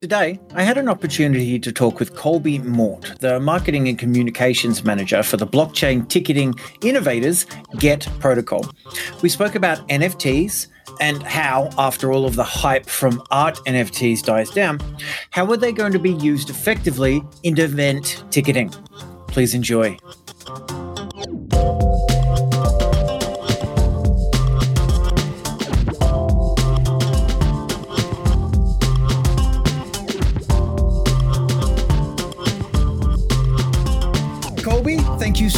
Today, I had an opportunity to talk with Colby Mort, the marketing and communications manager for the blockchain ticketing innovators Get Protocol. We spoke about NFTs and how, after all of the hype from art NFTs dies down, how are they going to be used effectively in event ticketing? Please enjoy.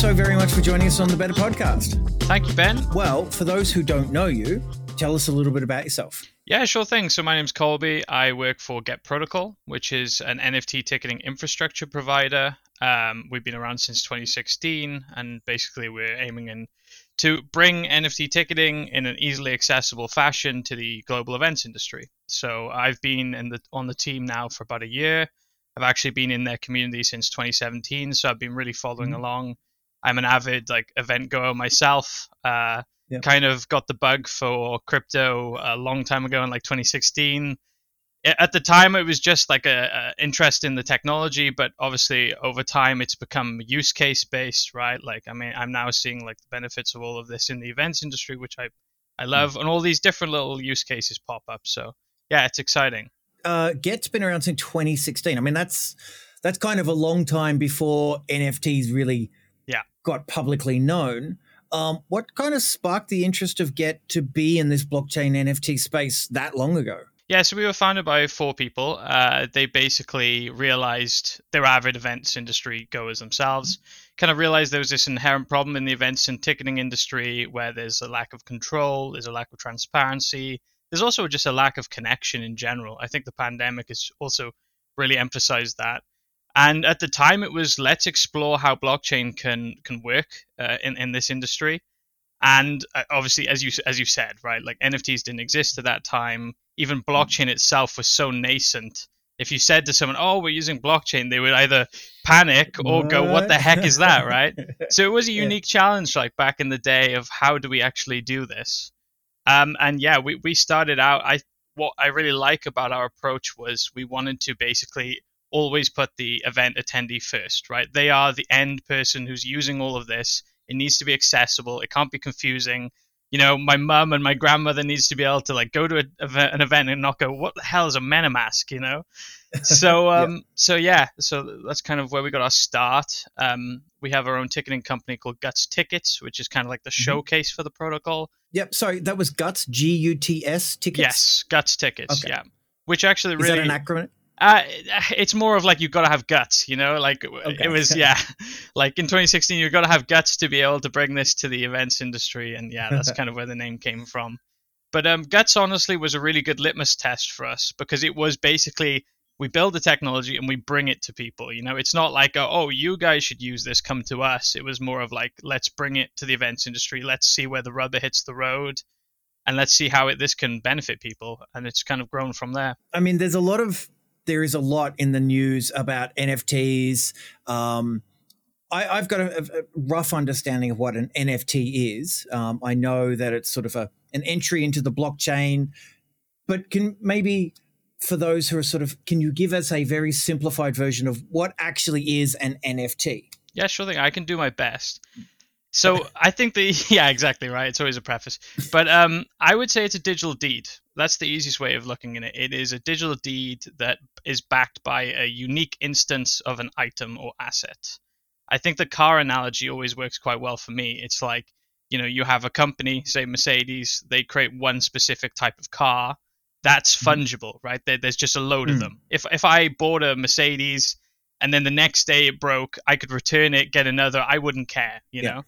So very much for joining us on the Better Podcast. Thank you, Ben. Well, for those who don't know you, tell us a little bit about yourself. Yeah, sure thing. So my name's Colby. I work for Get Protocol, which is an NFT ticketing infrastructure provider. Um, we've been around since 2016, and basically we're aiming in to bring NFT ticketing in an easily accessible fashion to the global events industry. So I've been in the on the team now for about a year. I've actually been in their community since 2017, so I've been really following mm-hmm. along. I'm an avid like event goer myself. Uh, yep. Kind of got the bug for crypto a long time ago in like 2016. At the time, it was just like a, a interest in the technology, but obviously over time, it's become use case based, right? Like, I mean, I'm now seeing like the benefits of all of this in the events industry, which I I mm. love, mm-hmm. and all these different little use cases pop up. So yeah, it's exciting uh, Get's been around since 2016. I mean, that's that's kind of a long time before NFTs really. Got publicly known. Um, what kind of sparked the interest of Get to be in this blockchain NFT space that long ago? Yeah, so we were founded by four people. Uh, they basically realized they were avid events industry goers themselves. Kind of realized there was this inherent problem in the events and ticketing industry where there's a lack of control, there's a lack of transparency, there's also just a lack of connection in general. I think the pandemic has also really emphasized that. And at the time, it was let's explore how blockchain can can work uh, in in this industry. And uh, obviously, as you as you said, right, like NFTs didn't exist at that time. Even blockchain itself was so nascent. If you said to someone, "Oh, we're using blockchain," they would either panic or what? go, "What the heck is that?" Right? so it was a unique yeah. challenge, like back in the day, of how do we actually do this. Um, and yeah, we, we started out. I what I really like about our approach was we wanted to basically always put the event attendee first, right? They are the end person who's using all of this. It needs to be accessible. It can't be confusing. You know, my mum and my grandmother needs to be able to like go to a, an event and not go, "What the hell is a MetaMask?" You know. So um, yeah. so yeah, so that's kind of where we got our start. Um, we have our own ticketing company called Guts Tickets, which is kind of like the mm-hmm. showcase for the protocol. Yep. Sorry, that was Guts G U T S tickets. Yes, Guts Tickets. Okay. Yeah. Which actually really is that an acronym? Uh, it's more of like you've got to have guts, you know. Like okay. it was, yeah. Like in 2016, you've got to have guts to be able to bring this to the events industry, and yeah, that's kind of where the name came from. But um, guts honestly was a really good litmus test for us because it was basically we build the technology and we bring it to people. You know, it's not like, oh, you guys should use this, come to us. It was more of like, let's bring it to the events industry. Let's see where the rubber hits the road and let's see how it, this can benefit people. And it's kind of grown from there. I mean, there's a lot of, there is a lot in the news about NFTs. Um, I, have got a, a, rough understanding of what an NFT is. Um, I know that it's sort of a, an entry into the blockchain, but can maybe for those who are sort of, can you give us a very simplified version of what actually is an NFT? Yeah, sure thing. I can do my best. So I think the yeah exactly right. It's always a preface, but um, I would say it's a digital deed. That's the easiest way of looking at it. It is a digital deed that is backed by a unique instance of an item or asset. I think the car analogy always works quite well for me. It's like you know you have a company, say Mercedes, they create one specific type of car, that's mm-hmm. fungible, right? There, there's just a load mm. of them. If if I bought a Mercedes and then the next day it broke, I could return it, get another. I wouldn't care, you yeah. know.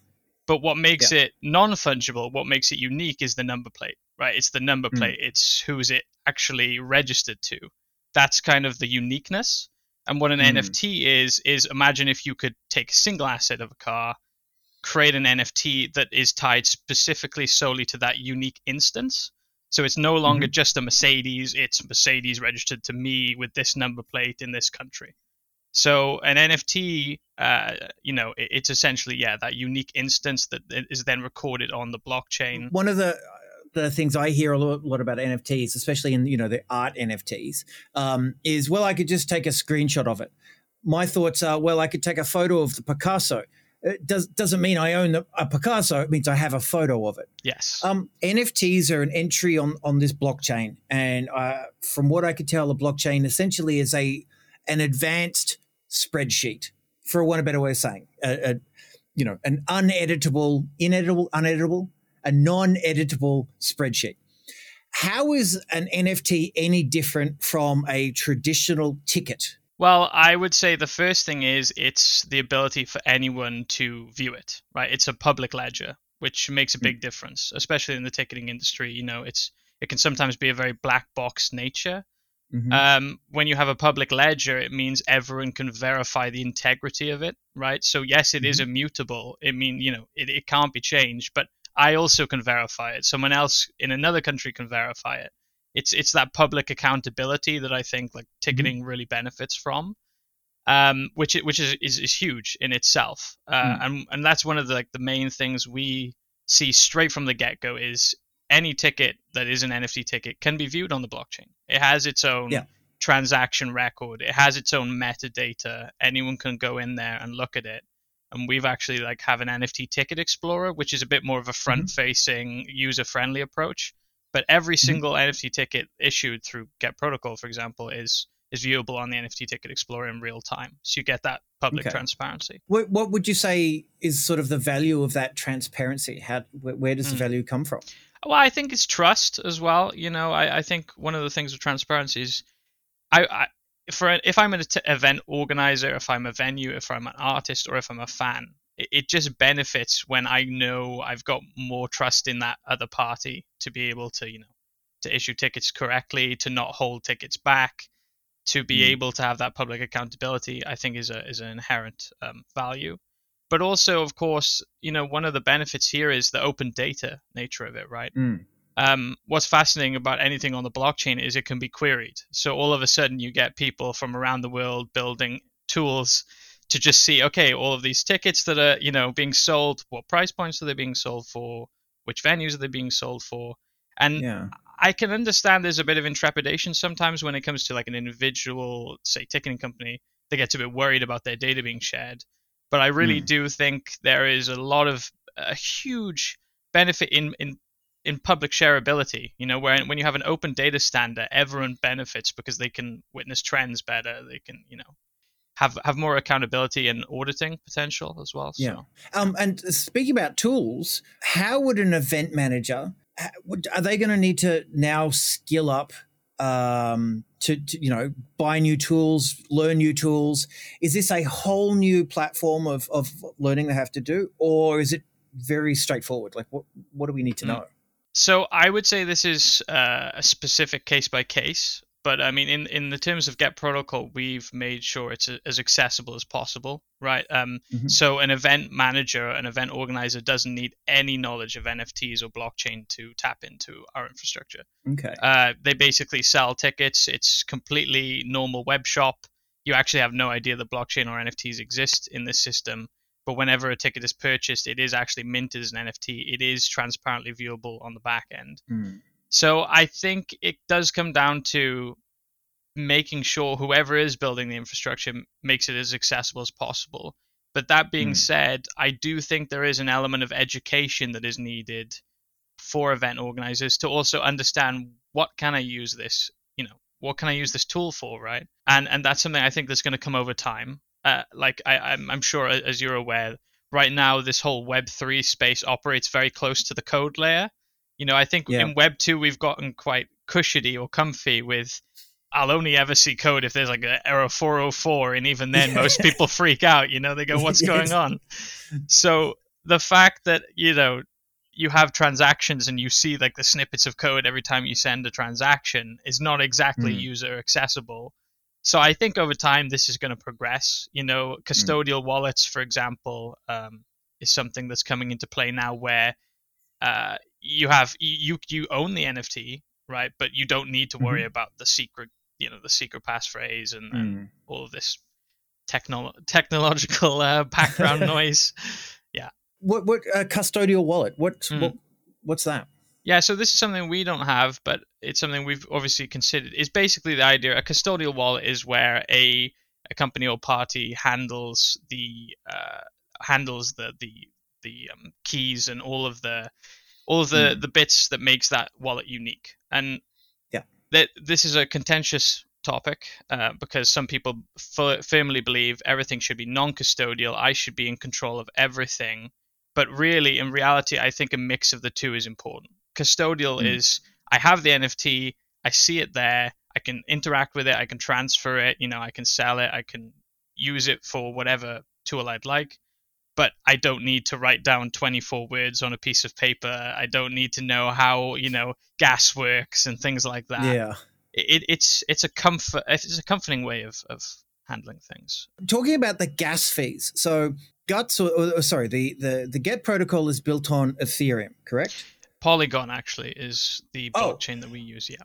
But what makes yeah. it non-fungible, what makes it unique, is the number plate, right? It's the number mm. plate. It's who is it actually registered to. That's kind of the uniqueness. And what an mm. NFT is is imagine if you could take a single asset of a car, create an NFT that is tied specifically solely to that unique instance so it's no longer mm-hmm. just a Mercedes, it's Mercedes registered to me with this number plate in this country. So an NFT, uh, you know, it's essentially yeah that unique instance that is then recorded on the blockchain. One of the the things I hear a lot, lot, about NFTs, especially in you know the art NFTs, um, is well, I could just take a screenshot of it. My thoughts are, well, I could take a photo of the Picasso. It does doesn't mean I own the, a Picasso. It means I have a photo of it. Yes. Um, NFTs are an entry on on this blockchain, and uh, from what I could tell, the blockchain essentially is a an advanced spreadsheet, for one a better way of saying, a, a, you know, an uneditable, ineditable, uneditable, a non-editable spreadsheet. How is an NFT any different from a traditional ticket? Well, I would say the first thing is it's the ability for anyone to view it, right? It's a public ledger, which makes a big mm. difference, especially in the ticketing industry. You know, it's it can sometimes be a very black box nature. Mm-hmm. Um, when you have a public ledger, it means everyone can verify the integrity of it, right? So yes, it mm-hmm. is immutable. It mean you know it, it can't be changed, but I also can verify it. Someone else in another country can verify it it's it's that public accountability that I think like mm-hmm. ticketing mm-hmm. really benefits from, um, which which is, is, is huge in itself, uh, mm. and and that's one of the like the main things we see straight from the get go is any ticket that is an NFT ticket can be viewed on the blockchain. It has its own yeah. transaction record. It has its own metadata. Anyone can go in there and look at it. And we've actually like have an NFT ticket explorer, which is a bit more of a front facing, mm-hmm. user friendly approach but every mm-hmm. single mm-hmm. NFT ticket issued through Get Protocol, for example, is is viewable on the NFT Ticket Explorer in real time. So you get that public okay. transparency. What, what, would you say is sort of the value of that transparency? How where, where does mm. the value come from? Well, I think it's trust as well. You know, I, I think one of the things with transparency is, I, I for if I'm an event organizer, if I'm a venue, if I'm an artist, or if I'm a fan, it just benefits when I know I've got more trust in that other party to be able to, you know, to issue tickets correctly, to not hold tickets back, to be mm. able to have that public accountability. I think is a is an inherent um, value. But also, of course, you know, one of the benefits here is the open data nature of it, right? Mm. Um, what's fascinating about anything on the blockchain is it can be queried. So all of a sudden, you get people from around the world building tools to just see okay all of these tickets that are you know being sold what price points are they being sold for which venues are they being sold for and yeah. i can understand there's a bit of intrepidation sometimes when it comes to like an individual say ticketing company they get a bit worried about their data being shared but i really mm. do think there is a lot of a huge benefit in in in public shareability you know where when you have an open data standard everyone benefits because they can witness trends better they can you know have have more accountability and auditing potential as well. So. Yeah. Um, and speaking about tools, how would an event manager are they going to need to now skill up um, to, to, you know buy new tools, learn new tools? Is this a whole new platform of of learning they have to do, or is it very straightforward? Like what what do we need to hmm. know? So I would say this is uh, a specific case by case but I mean, in in the terms of Get Protocol, we've made sure it's a, as accessible as possible, right? Um, mm-hmm. So an event manager, an event organizer, doesn't need any knowledge of NFTs or blockchain to tap into our infrastructure. Okay. Uh, they basically sell tickets. It's completely normal web shop. You actually have no idea that blockchain or NFTs exist in this system. But whenever a ticket is purchased, it is actually minted as an NFT. It is transparently viewable on the back end. Mm. So I think it does come down to making sure whoever is building the infrastructure makes it as accessible as possible. But that being mm. said, I do think there is an element of education that is needed for event organizers to also understand what can I use this, you know, what can I use this tool for, right? And and that's something I think that's going to come over time. Uh, like I, I'm, I'm sure, as you're aware, right now this whole Web three space operates very close to the code layer. You know, I think yeah. in Web 2 we've gotten quite cushiony or comfy with I'll only ever see code if there's like an error 404 and even then most people freak out, you know, they go what's going on? So the fact that, you know, you have transactions and you see like the snippets of code every time you send a transaction is not exactly mm. user accessible. So I think over time this is going to progress. You know, hmm. custodial mm. wallets, for example, um, is something that's coming into play now where uh, you have you you own the NFT, right? But you don't need to worry mm-hmm. about the secret, you know, the secret passphrase and, mm. and all of this techno- technological uh, background noise. Yeah. What what uh, custodial wallet? What mm. what what's that? Yeah, so this is something we don't have, but it's something we've obviously considered. It's basically the idea a custodial wallet is where a a company or party handles the uh, handles the the the um, keys and all of the all the mm. the bits that makes that wallet unique. And yeah, that this is a contentious topic uh, because some people f- firmly believe everything should be non-custodial. I should be in control of everything. But really, in reality, I think a mix of the two is important. Custodial mm. is I have the NFT, I see it there, I can interact with it, I can transfer it, you know, I can sell it, I can use it for whatever tool I'd like but I don't need to write down 24 words on a piece of paper. I don't need to know how you know gas works and things like that. Yeah, it, it's it's a comfort it's a comforting way of of handling things. Talking about the gas fees, so Guts or, or sorry, the, the the Get protocol is built on Ethereum, correct? Polygon actually is the oh. blockchain oh. that we use. Yeah.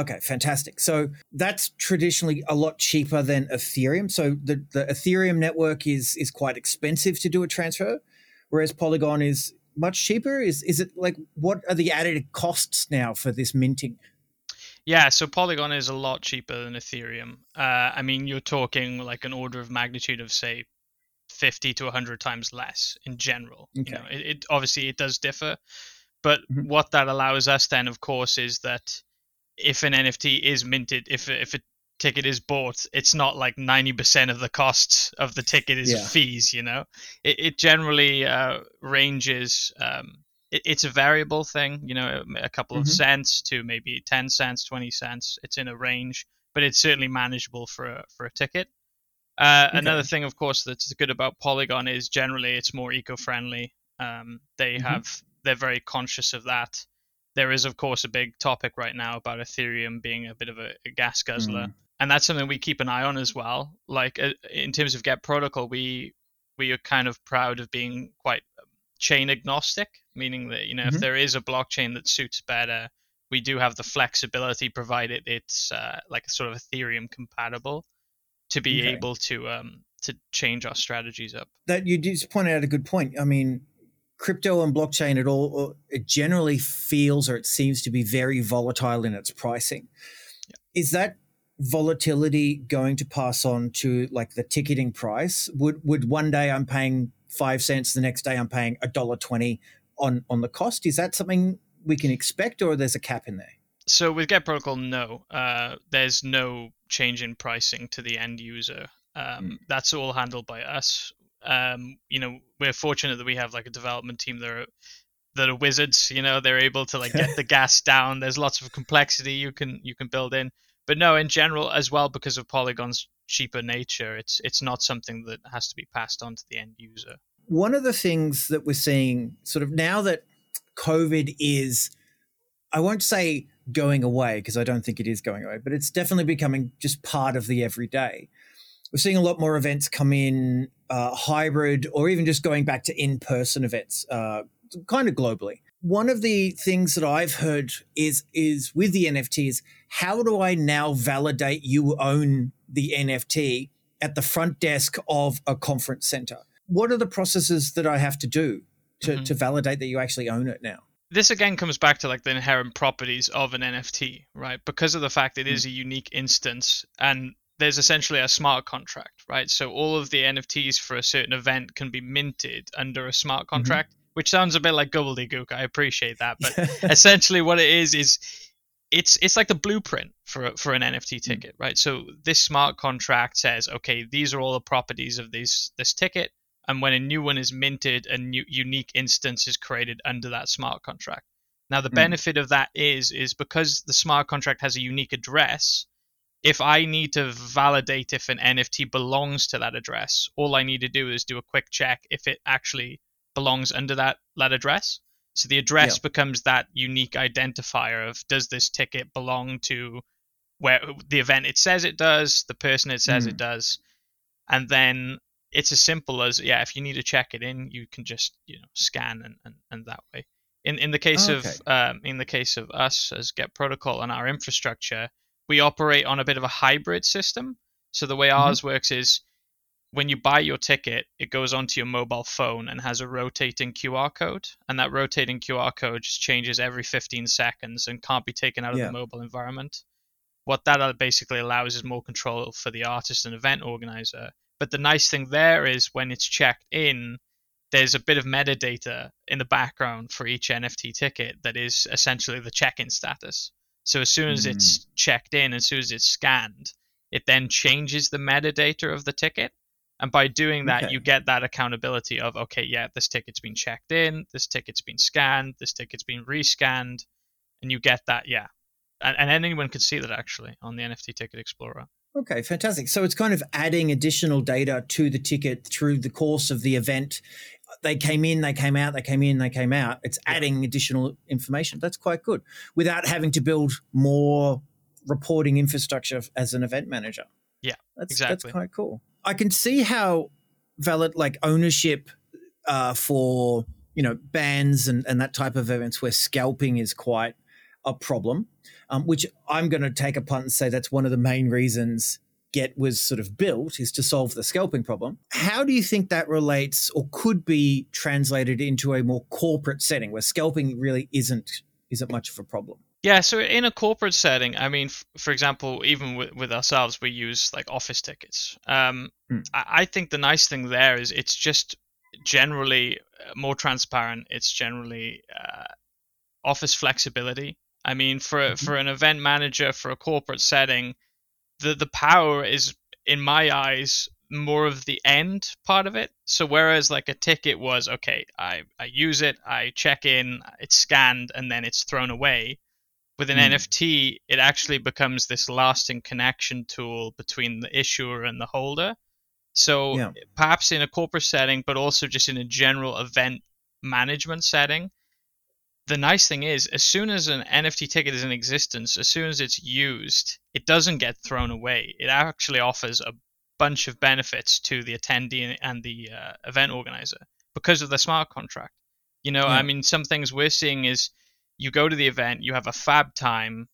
Okay, fantastic. So that's traditionally a lot cheaper than Ethereum. So the, the Ethereum network is is quite expensive to do a transfer, whereas Polygon is much cheaper. Is is it like what are the added costs now for this minting? Yeah, so Polygon is a lot cheaper than Ethereum. Uh, I mean, you're talking like an order of magnitude of say 50 to 100 times less in general. Okay. You know, it, it obviously it does differ, but mm-hmm. what that allows us then, of course, is that if an NFT is minted, if if a ticket is bought, it's not like ninety percent of the costs of the ticket is yeah. fees. You know, it, it generally uh, ranges. Um, it, it's a variable thing. You know, a couple of mm-hmm. cents to maybe ten cents, twenty cents. It's in a range, but it's certainly manageable for a for a ticket. Uh, okay. Another thing, of course, that's good about Polygon is generally it's more eco-friendly. Um, they mm-hmm. have they're very conscious of that there is of course a big topic right now about Ethereum being a bit of a, a gas guzzler, mm. and that's something we keep an eye on as well. Like uh, in terms of Get Protocol, we we are kind of proud of being quite chain agnostic, meaning that you know mm-hmm. if there is a blockchain that suits better, we do have the flexibility, provided it's uh, like a sort of Ethereum compatible, to be okay. able to um, to change our strategies up. That you just pointed out a good point. I mean, crypto and blockchain it all it generally feels or it seems to be very volatile in its pricing. Yeah. is that volatility going to pass on to like the ticketing price? Would would one day i'm paying five cents the next day i'm paying a dollar 20 on on the cost? Is that something we can expect or there's a cap in there? So with get protocol no. Uh, there's no change in pricing to the end user. Um, mm. that's all handled by us um, you know, we're fortunate that we have like a development team that are that are wizards. You know, they're able to like get the gas down. There's lots of complexity you can you can build in. But no, in general, as well, because of Polygon's cheaper nature, it's it's not something that has to be passed on to the end user. One of the things that we're seeing, sort of now that COVID is, I won't say going away because I don't think it is going away, but it's definitely becoming just part of the everyday we're seeing a lot more events come in uh, hybrid or even just going back to in-person events uh, kind of globally one of the things that i've heard is is with the nfts how do i now validate you own the nft at the front desk of a conference center what are the processes that i have to do to, mm-hmm. to validate that you actually own it now this again comes back to like the inherent properties of an NFT, right? Because of the fact it is mm. a unique instance and there's essentially a smart contract, right? So all of the NFTs for a certain event can be minted under a smart mm-hmm. contract, mm-hmm. which sounds a bit like gobbledygook. I appreciate that, but essentially what it is is it's it's like the blueprint for for an NFT mm. ticket, mm-hmm. right? So this smart contract says, okay, these are all the properties of these this ticket, and when a new one is minted, a new unique instance is created under that smart contract. Now the mm-hmm. benefit of that is is because the smart contract has a unique address if I need to validate if an NFT belongs to that address, all I need to do is do a quick check if it actually belongs under that, that address. So the address yeah. becomes that unique identifier of does this ticket belong to where the event it says it does, the person it says mm. it does, and then it's as simple as yeah, if you need to check it in, you can just you know scan and, and, and that way. In in the case oh, okay. of um, in the case of us as Get Protocol and our infrastructure, we operate on a bit of a hybrid system. So the way mm-hmm. ours works is when you buy your ticket, it goes onto your mobile phone and has a rotating QR code. And that rotating QR code just changes every 15 seconds and can't be taken out of Yeah. the mobile environment. What that uh, basically allows is more control for the artist and event organizer. But the nice thing there is when it's checked in, there's a bit of metadata in the background for each NFT ticket that is essentially the check in status. So as soon as it's hmm. checked in, as soon as it's scanned, it then changes the metadata of the ticket. And by doing that, Okay. you get that accountability of, okay, yeah, this ticket's been checked in, this ticket's been scanned, this ticket's been rescanned. And you get that, yeah. And, and anyone can see that actually on the NFT Ticket Explorer. Okay, fantastic. So it's kind of adding additional data to the ticket through the course of the event. They came in, they came out, they came in, they came out. It's adding additional information. That's quite good without having to build more reporting infrastructure as an event manager. Yeah, that's, exactly. That's quite cool. I can see how valid like ownership uh, for you know bands and, and that type of events where scalping is quite a problem, um, which I'm going to take a punt and say that's one of the main reasons Get was sort of built is to solve the scalping problem. How do you think that relates or could be translated into a more corporate setting where scalping really isn't isn't much of a problem? Yeah, so in a corporate setting, I mean, f- for example, even with, with ourselves, we use like office tickets. Um, Hmm. I, I think the nice thing there is it's just generally uh, more transparent. It's generally uh, office flexibility. I mean, for Mhm. for an event manager for a corporate setting, the the power is, in my eyes, more of the end part of it. So whereas like a ticket was okay, I I use it, I check in, it's scanned, and then it's thrown away. With an Mm. NFT, it actually becomes this lasting connection tool between the issuer and the holder. So Yeah. perhaps in a corporate setting, but also just in a general event management setting, the nice thing is, as soon as an NFT ticket is in existence, as soon as it's used, it doesn't get thrown away. It actually offers a bunch of benefits to the attendee and the uh, event organizer because of the smart contract. You know, Yeah. I mean, some things we're seeing is you go to the event, you have a fab time.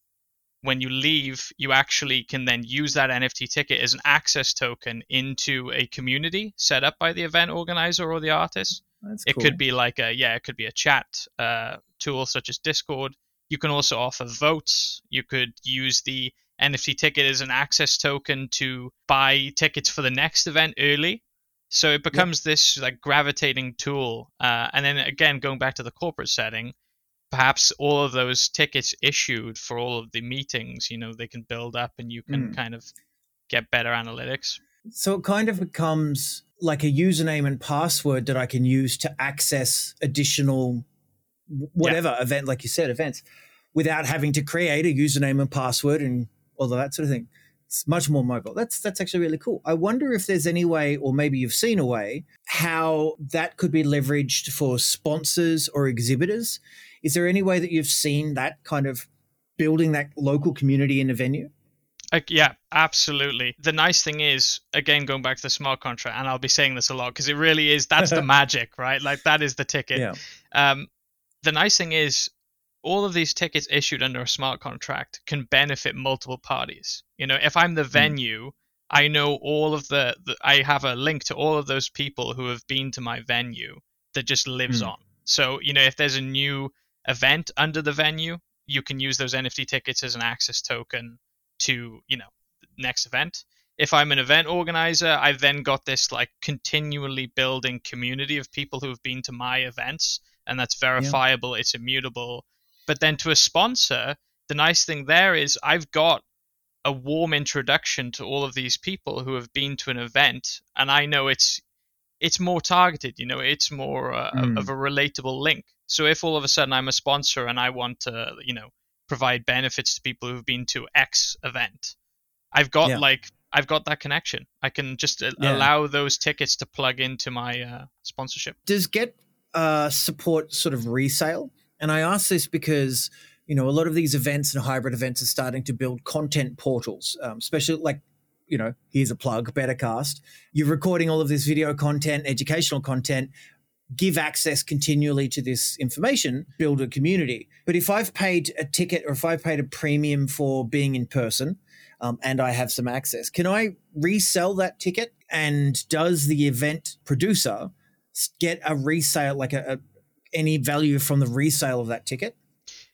When you leave, you actually can then use that NFT ticket as an access token into a community set up by the event organizer or the artist. That's It cool. could be like a yeah, it could be a chat uh, tool such as Discord. You can also offer votes. You could use the NFT ticket as an access token to buy tickets for the next event early. So it becomes this like gravitating tool. Uh, and then again, going back to the corporate setting, perhaps all of those tickets issued for all of the meetings, you know, they can build up and you can Mm. kind of get better analytics. So it kind of becomes like a username and password that I can use to access additional whatever event, like you said, events, without having to create a username and password and all of that sort of thing. It's much more mobile. That's that's actually really cool. I wonder if there's any way, or maybe you've seen a way, how that could be leveraged for sponsors or exhibitors. Is there any way that you've seen that kind of building that local community in a venue? Like, yeah, absolutely. The nice thing is, again, going back to the smart contract, and I'll be saying this a lot because it really is that's the magic, right? Like that is the ticket. Yeah. Um, the nice thing is, all of these tickets issued under a smart contract can benefit multiple parties. You know, if I'm the venue, I know all of the, the I have a link to all of those people who have been to my venue that just lives Hmm. on. So, you know, if there's a new event under the venue, you can use those NFT tickets as an access token to, you know, the next event. If I'm an event organizer, I've then got this like continually building community of people who have been to my events, and that's verifiable, it's immutable. But then to a sponsor, the nice thing there is I've got a warm introduction to all of these people who have been to an event, and I know it's it's more targeted. You know, it's more uh, Mm. of a relatable link. So if all of a sudden I'm a sponsor and I want to, you know, provide benefits to people who've been to X event, I've got Yeah. like I've got that connection. I can just uh, Yeah. allow those tickets to plug into my uh, sponsorship. does get uh, support sort of resale? And I ask this because you know a lot of these events and hybrid events are starting to build content portals, um, especially like you know here's a plug, Bettercast. You're recording all of this video content, educational content. Give access continually to this information, build a community. But if I've paid a ticket or if I've paid a premium for being in person, um, and I have some access. Can I resell that ticket? And does the event producer get a resale, like a, a any value from the resale of that ticket?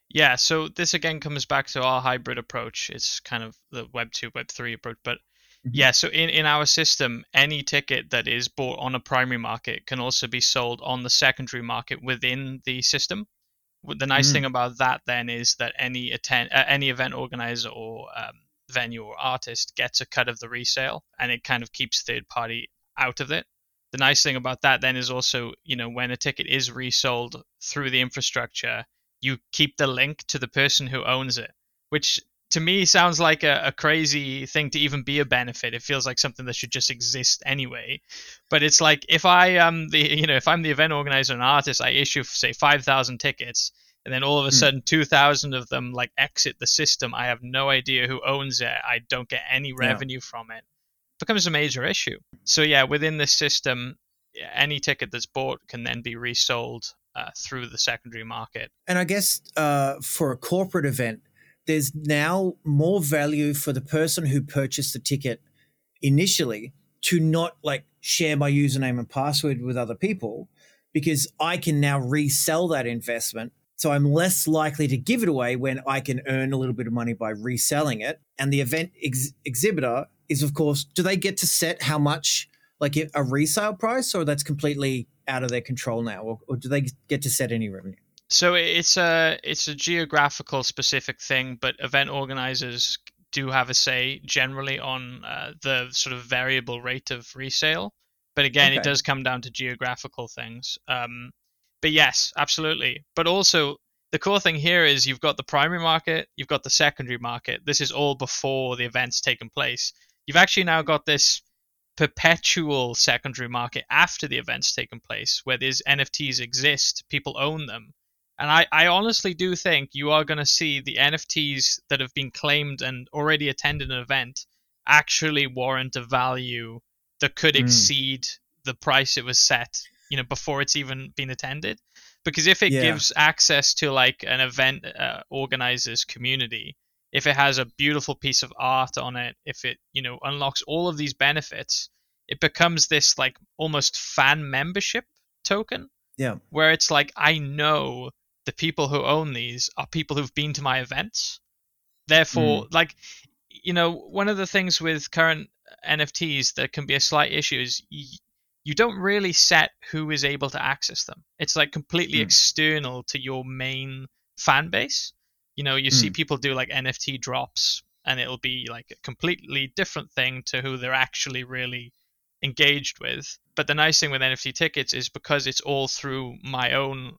Yeah, so this again comes back to our hybrid approach. It's kind of the Web 2, Web 3 approach. But. Yeah, so in, in our system, any ticket that is bought on a primary market can also be sold on the secondary market within the system. The nice mm. thing about that then is that any attend, uh, any event organizer or um, venue or artist gets a cut of the resale, and it kind of keeps third party out of it. The nice thing about that then is also, you know, when a ticket is resold through the infrastructure, you keep the link to the person who owns it, which to me sounds like a, a, crazy thing to even be a benefit. It feels like something that should just exist anyway. But it's like if I am the you know if I'm the event organizer and artist, I issue say five thousand tickets, and then all of a hmm. sudden two thousand of them like exit the system. I have no idea who owns it. I don't get any revenue yeah. from it. it. Becomes a major issue. So yeah, within this system, any ticket that's bought can then be resold uh, through the secondary market. And I guess uh, for a corporate event, there's now more value for the person who purchased the ticket initially to not like share my username and password with other people because I can now resell that investment. So I'm less likely to give it away when I can earn a little bit of money by reselling it. And the event ex- exhibitor is, of course, do they get to set how much, like a resale price, or that's completely out of their control now, or, or do they get to set any revenue? So it's a it's a geographical specific thing, but event organizers do have a say generally on uh, the sort of variable rate of resale. But again, okay. it does come down to geographical things. Um, but yes, absolutely. But also, the cool thing here is you've got the primary market, you've got the secondary market. This is all before the event's taken place. You've actually now got this perpetual secondary market after the event's taken place, where these NFTs exist, people own them. And I, I honestly do think you are going to see the NFTs that have been claimed and already attended an event actually warrant a value that could mm. exceed the price it was set, you know, before it's even been attended. Because if it yeah. gives access to like an event uh, organizer's community, if it has a beautiful piece of art on it, if it, you know, unlocks all of these benefits, it becomes this like almost fan membership token. Yeah. Where it's like I know the people who own these are people who've been to my events. Therefore, mm. like you know, one of the things with current NFTs that can be a slight issue is y- you don't really set who is able to access them. It's like completely mm. external to your main fan base. You know, you mm. see hmm. people do like NFT drops and it'll be like a completely different thing to who they're actually really engaged with. But the nice thing with NFT tickets is because it's all through my own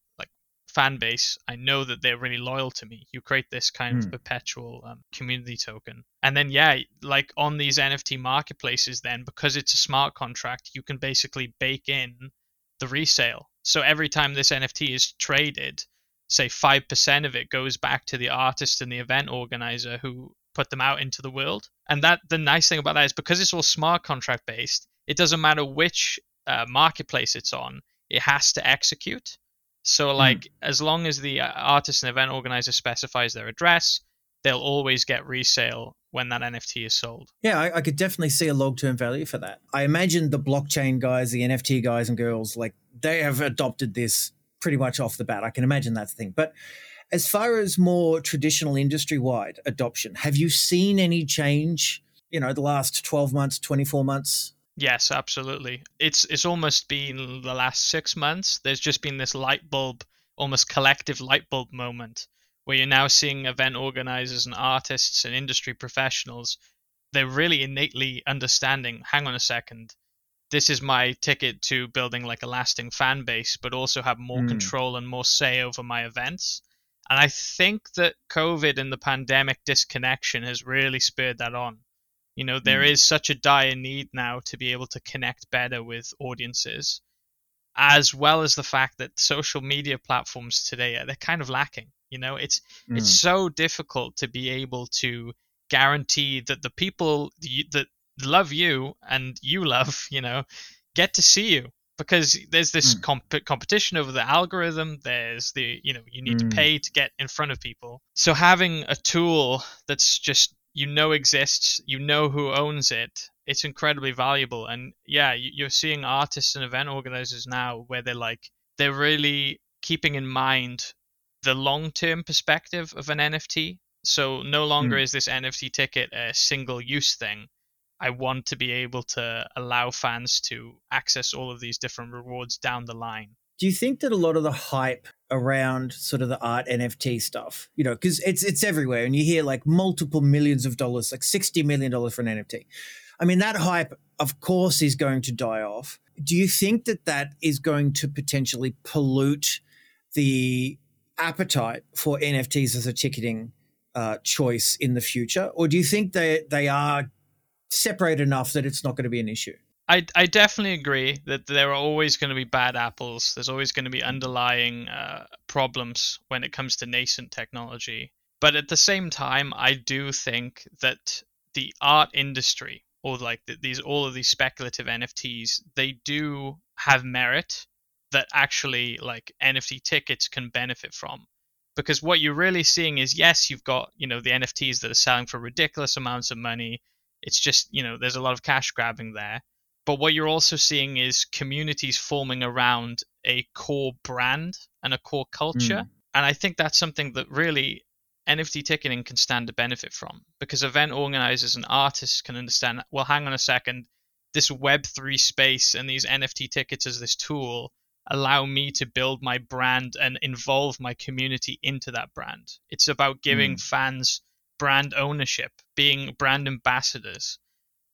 fan base, I know that they're really loyal to me. You create this kind mm. of hmm. perpetual um, community token. And then, yeah, like on these NFT marketplaces, then because it's a smart contract, you can basically bake in the resale. So every time this NFT is traded, say 5% of it goes back to the artist and the event organizer who put them out into the world. And that the nice thing about that is because it's all smart contract based, it doesn't matter which uh, marketplace it's on, it has to execute. So hmm. like mm. as long as the uh, artist and event organizer specifies their address, they'll always get resale when that NFT is sold. Yeah, I, I could definitely see a long term value for that. I imagine the blockchain guys, the NFT guys and girls, like they have adopted this pretty much off the bat. I can imagine that's the thing. But as far as more traditional industry wide adoption, have you seen any change, you know, the last 12 months, 24 months? Yes, absolutely. It's it's almost been the last 6 months. There's just been this light bulb, almost collective light bulb moment where you're now seeing event organizers and artists and industry professionals they're really innately understanding, hang on a second, this is my ticket to building like a lasting fan base, but also have more mm. control and more say over my events. And I think that COVID and the pandemic disconnection has really spurred that on. You know, there mm. is such a dire need now to be able to connect better with audiences, as well as the fact that social media platforms today they're kind of lacking. You know, it's mm. it's so difficult to be able to guarantee that the people that love you and you love, you know, get to see you because there's this mm. comp- competition over the algorithm. There's the, you know, you need mm. to pay to get in front of people. So having a tool that's just you know exists, you know who owns it, it's incredibly valuable. And yeah, you're seeing artists and event organizers now where they're like, they're really keeping in mind the long term perspective of an NFT. So no longer mm. is this NFT ticket a single use thing. I want to be able to allow fans to access all of these different rewards down the line. Do you think that a lot of the hype around sort of the art NFT stuff, you know, because it's it's everywhere, and you hear like multiple millions of dollars, like sixty million dollars for an NFT. I mean, that hype, of course, is going to die off. Do you think that that is going to potentially pollute the appetite for NFTs as a ticketing uh, choice in the future, or do you think they they are separate enough that it's not going to be an issue? I, I definitely agree that there are always going to be bad apples. There's always going to be underlying uh, problems when it comes to nascent technology. But at the same time, I do think that the art industry, or like the, these all of these speculative NFTs, they do have merit that actually like NFT tickets can benefit from. Because what you're really seeing is yes, you've got, you know, the NFTs that are selling for ridiculous amounts of money. It's just, you know, there's a lot of cash grabbing there. But what you're also seeing is communities forming around a core brand and a core culture. Mm. And I think that's something that really NFT ticketing can stand to benefit from because event organizers and artists can understand, well, hang on a second, this Web3 space and these NFT tickets as this tool allow me to build my brand and involve my community into that brand. It's about giving mm. fans brand ownership, being brand ambassadors.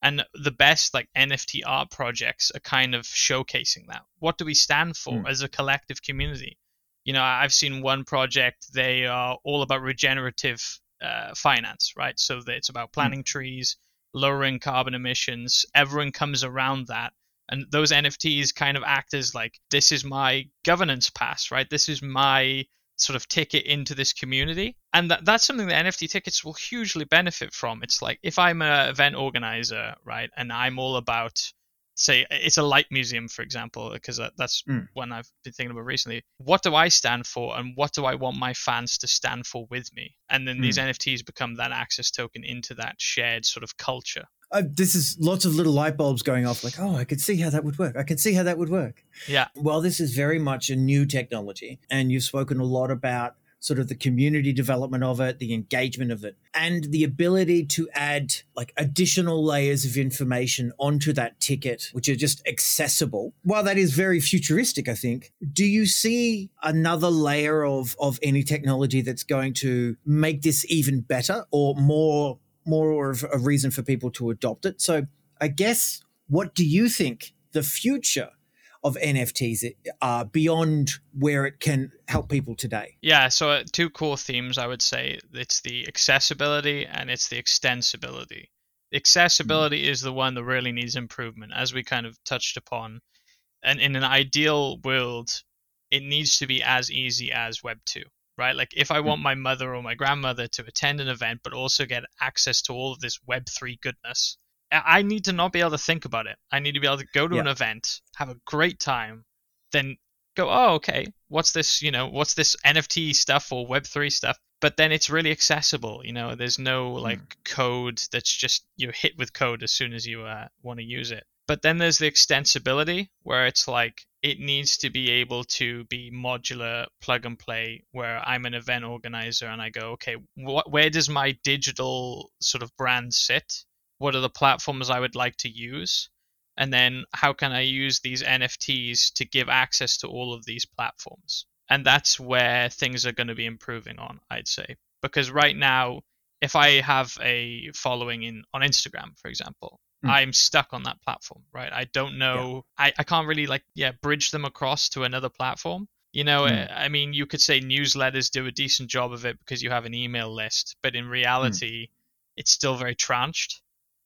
And the best like NFT art projects are kind of showcasing that. What do we stand for mm. as a collective community? You know, I've seen one project, they are all about regenerative uh, finance, right? So it's about hmm. planting mm. trees, lowering carbon emissions. Everyone comes around that and those nfts kind of act as like this is my governance pass right this is my sort of ticket into this community. And that, that's something that nft tickets will hugely benefit from. It's like if i'm an event organizer right and i'm all about say it's a light museum for example because that's mm. one i've been thinking about recently. What do i stand for and what do i want my fans to stand for with me? And then mm. these nfts become that access token into that shared sort of culture uh, this is lots of little light bulbs going off like oh i could see how that would work. I could see how that would work. Yeah. Well this is very much a new technology and you've spoken a lot about sort of the community development of it the engagement of it and the ability to add like additional layers of information onto that ticket which are just accessible. While that is very futuristic i think do you see another layer of of any technology that's going to make this even better or more more of a reason for people to adopt it. So, I guess, what do you think the future of NFTs are beyond where it can help people today? Yeah, so uh, two core themes I would say it's the accessibility and it's the extensibility. Accessibility mm. is the one that really needs improvement, as we kind of touched upon. And in an ideal world, it needs to be as easy as Web 2 right? Like if I hmm. want my mother or my grandmother to attend an event, but also get access to all of this Web3 goodness, I need to not be able to think about it. I need to be able to go to yeah. an event, have a great time, then go, oh, okay, what's this, you know, what's this NFT stuff or Web3 stuff? But then it's really accessible, you know, there's no hmm. like mm. code that's just you're hit with code as soon as you uh, want to use it. But then there's the extensibility where it's like it needs to be able to be modular, plug and play, where I'm an event organizer and I go, okay, what, where does my digital sort of brand sit? What are the platforms I would like to use? And then how can I use these NFTs to give access to all of these platforms? And that's where things are going to be improving on, I'd say. Because right now, if I have a following in on Instagram, for example, mm. I'm stuck on that platform, right? I don't know. Yeah. I, I can't really like yeah bridge them across to another platform. You know, mm. I mean, you could say newsletters do a decent job of it because you have an email list, but in reality, mm. it's still very tranched.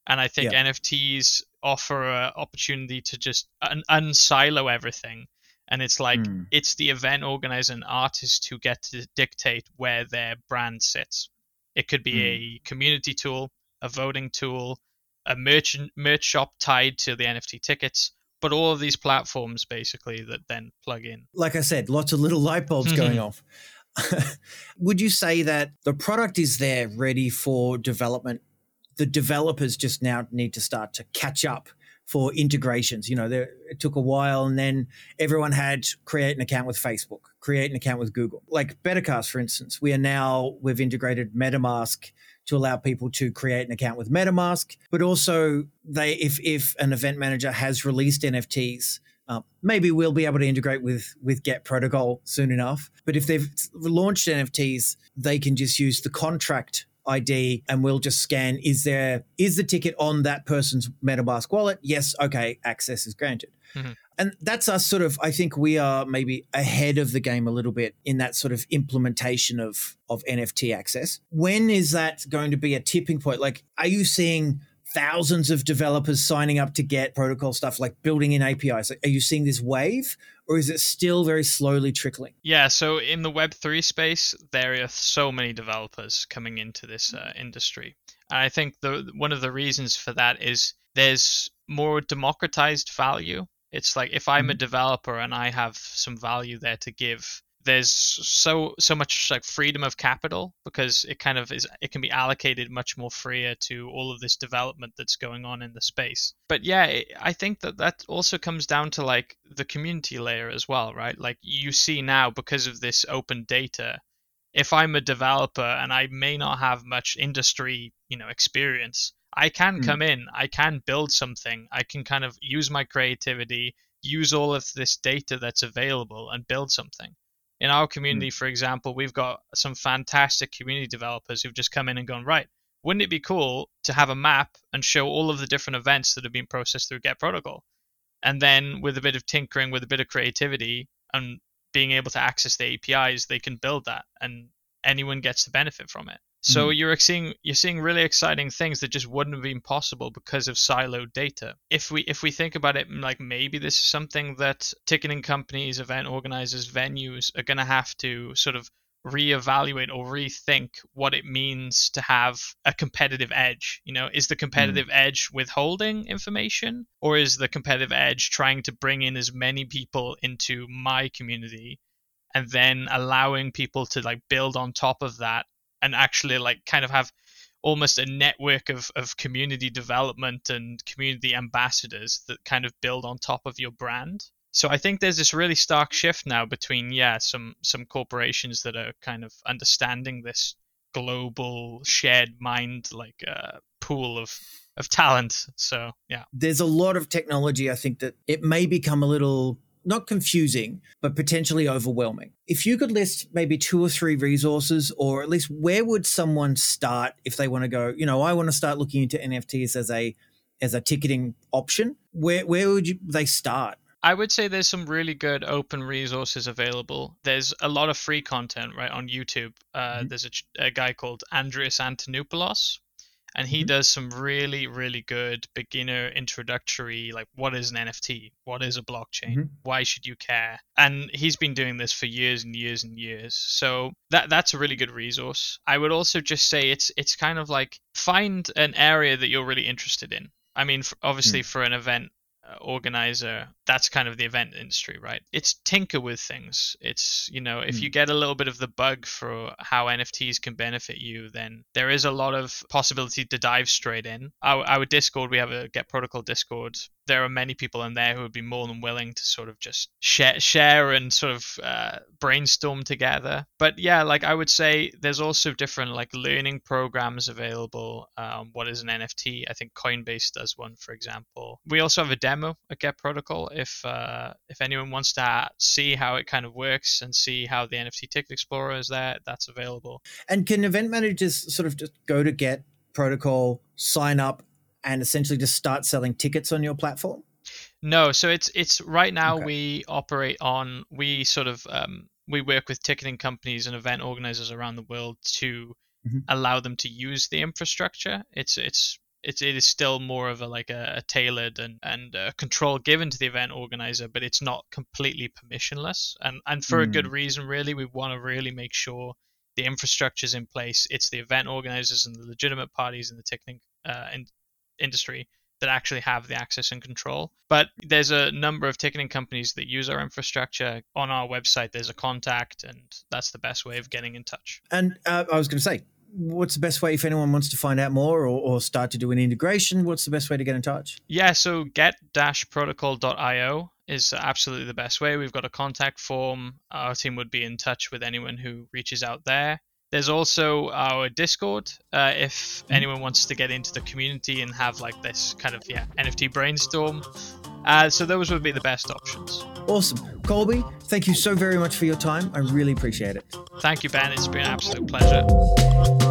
And I think yeah. NFTs offer an opportunity to just un- unsilo everything. And it's like mm. it's the event organizer and artist who get to dictate where their brand sits. It could be mm. a community tool, a voting tool, a merchant merch shop tied to the NFT tickets, but all of these platforms basically that then plug in. Like I said, lots of little light bulbs going off. Would you say that the product is there ready for development the developers just now need to start to catch up for integrations. You know, there, it took a while, and then everyone had create an account with Facebook, create an account with Google. Like Bettercast, for instance, we are now we've integrated MetaMask to allow people to create an account with MetaMask, but also they if if an event manager has released NFTs. Uh, maybe we'll be able to integrate with with Get Protocol soon enough. But if they've launched NFTs, they can just use the contract ID and we'll just scan is there is the ticket on that person's MetaMask wallet? Yes, okay, access is granted. Mm-hmm. And that's us sort of I think we are maybe ahead of the game a little bit in that sort of implementation of of NFT access. When is that going to be a tipping point? Like are you seeing thousands of developers signing up to get protocol stuff like building in APIs? Are you seeing this wave or is it still very slowly trickling? Yeah, so in the Web3 space, there are so many developers coming into this uh, industry. And I think the one of the reasons for that is there's more democratized value. It's like if I'm a mm-hmm. developer and I have some value there to give, there's so so much like freedom of capital because it kind of is it can be allocated much more freer to all of this development that's going on in the space but yeah i think that that also comes down to like the community layer as well right like you see now because of this open data if i'm a developer and i may not have much industry you know experience i can mm. come in i can build something i can kind of use my creativity use all of this data that's available and build something in our community, mm. for example, we've got some fantastic community developers who've just come in and gone, right, wouldn't it be cool to have a map and show all of the different events that have been processed through Get Protocol? And then with a bit of tinkering, with a bit of creativity, and being able to access the APIs, they can build that and anyone gets to benefit from it. So mm. you're seeing you're seeing really exciting things that just wouldn't have been possible because of siloed data. If we if we think about it like maybe this is something that ticketing companies, event organizers, venues are going to have to sort of reevaluate or rethink what it means to have a competitive edge. You know, is the competitive mm. edge withholding information or is the competitive edge trying to bring in as many people into my community and then allowing people to like build on top of that and actually like kind of have almost a network of, of community development and community ambassadors that kind of build on top of your brand. So I think there's this really stark shift now between yeah some some corporations that are kind of understanding this global shared mind like uh, pool of of talent. So yeah, there's a lot of technology. I think that it may become a little not confusing, but potentially overwhelming. If you could list maybe two or three resources, or at least where would someone start if they want to go, you know, I want to start looking into NFTs as a as a ticketing option, where where would you they start? I would say there's some really good open resources available. There's a lot of free content right on YouTube. Uh, mm-hmm. There's a, a, guy called Andreas Antonopoulos and he mm-hmm. does some really really good beginner introductory like what is an nft what is a blockchain mm-hmm. why should you care and he's been doing this for years and years and years so that that's a really good resource i would also just say it's it's kind of like find an area that you're really interested in I mean, obviously, mm. for an event organizer that's kind of the event industry right? It's tinker with things. It's you know if mm. you get a little bit of the bug for how nfts can benefit you then there is a lot of possibility to dive straight in. Our, our discord we have a get protocol discord there are many people in there who would be more than willing to sort of just share, share and sort of uh, brainstorm together. But yeah, like I would say, there's also different like learning programs available. Um, what is an NFT? I think Coinbase does one, for example. We also have a demo at Get Protocol. If uh, if anyone wants to see how it kind of works and see how the NFT Ticket Explorer is there, that's available. And can event managers sort of just go to Get Protocol, sign up, and essentially just start selling tickets on your platform? No, so it's it's right now okay. we operate on we sort of um, we work with ticketing companies and event organizers around the world to mm-hmm. allow them to use the infrastructure. It's it's it's it is still more of a like a, a tailored and and control given to the event organizer, but it's not completely permissionless. And and for mm. a good mm. reason, really, we want to really make sure the infrastructure is in place. It's the event organizers and the legitimate parties in the ticketing uh, in, industry that actually have the access and control. But there's a number of ticketing companies that use our infrastructure. On our website, there's a contact, and that's the best way of getting in touch. And uh, I was going to say, what's the best way if anyone wants to find out more or, or start to do an integration? What's the best way to get in touch? Yeah, so get-protocol.io is absolutely the best way. We've got a contact form. Our team would be in touch with anyone who reaches out there. There's also our Discord. Uh, if mm-hmm. anyone wants to get into the community and have like this kind of yeah NFT brainstorm, uh, so those would be the best options. Awesome, Colby. Thank you so very much for your time. I really appreciate it. Thank you, Ben. It's been an absolute pleasure.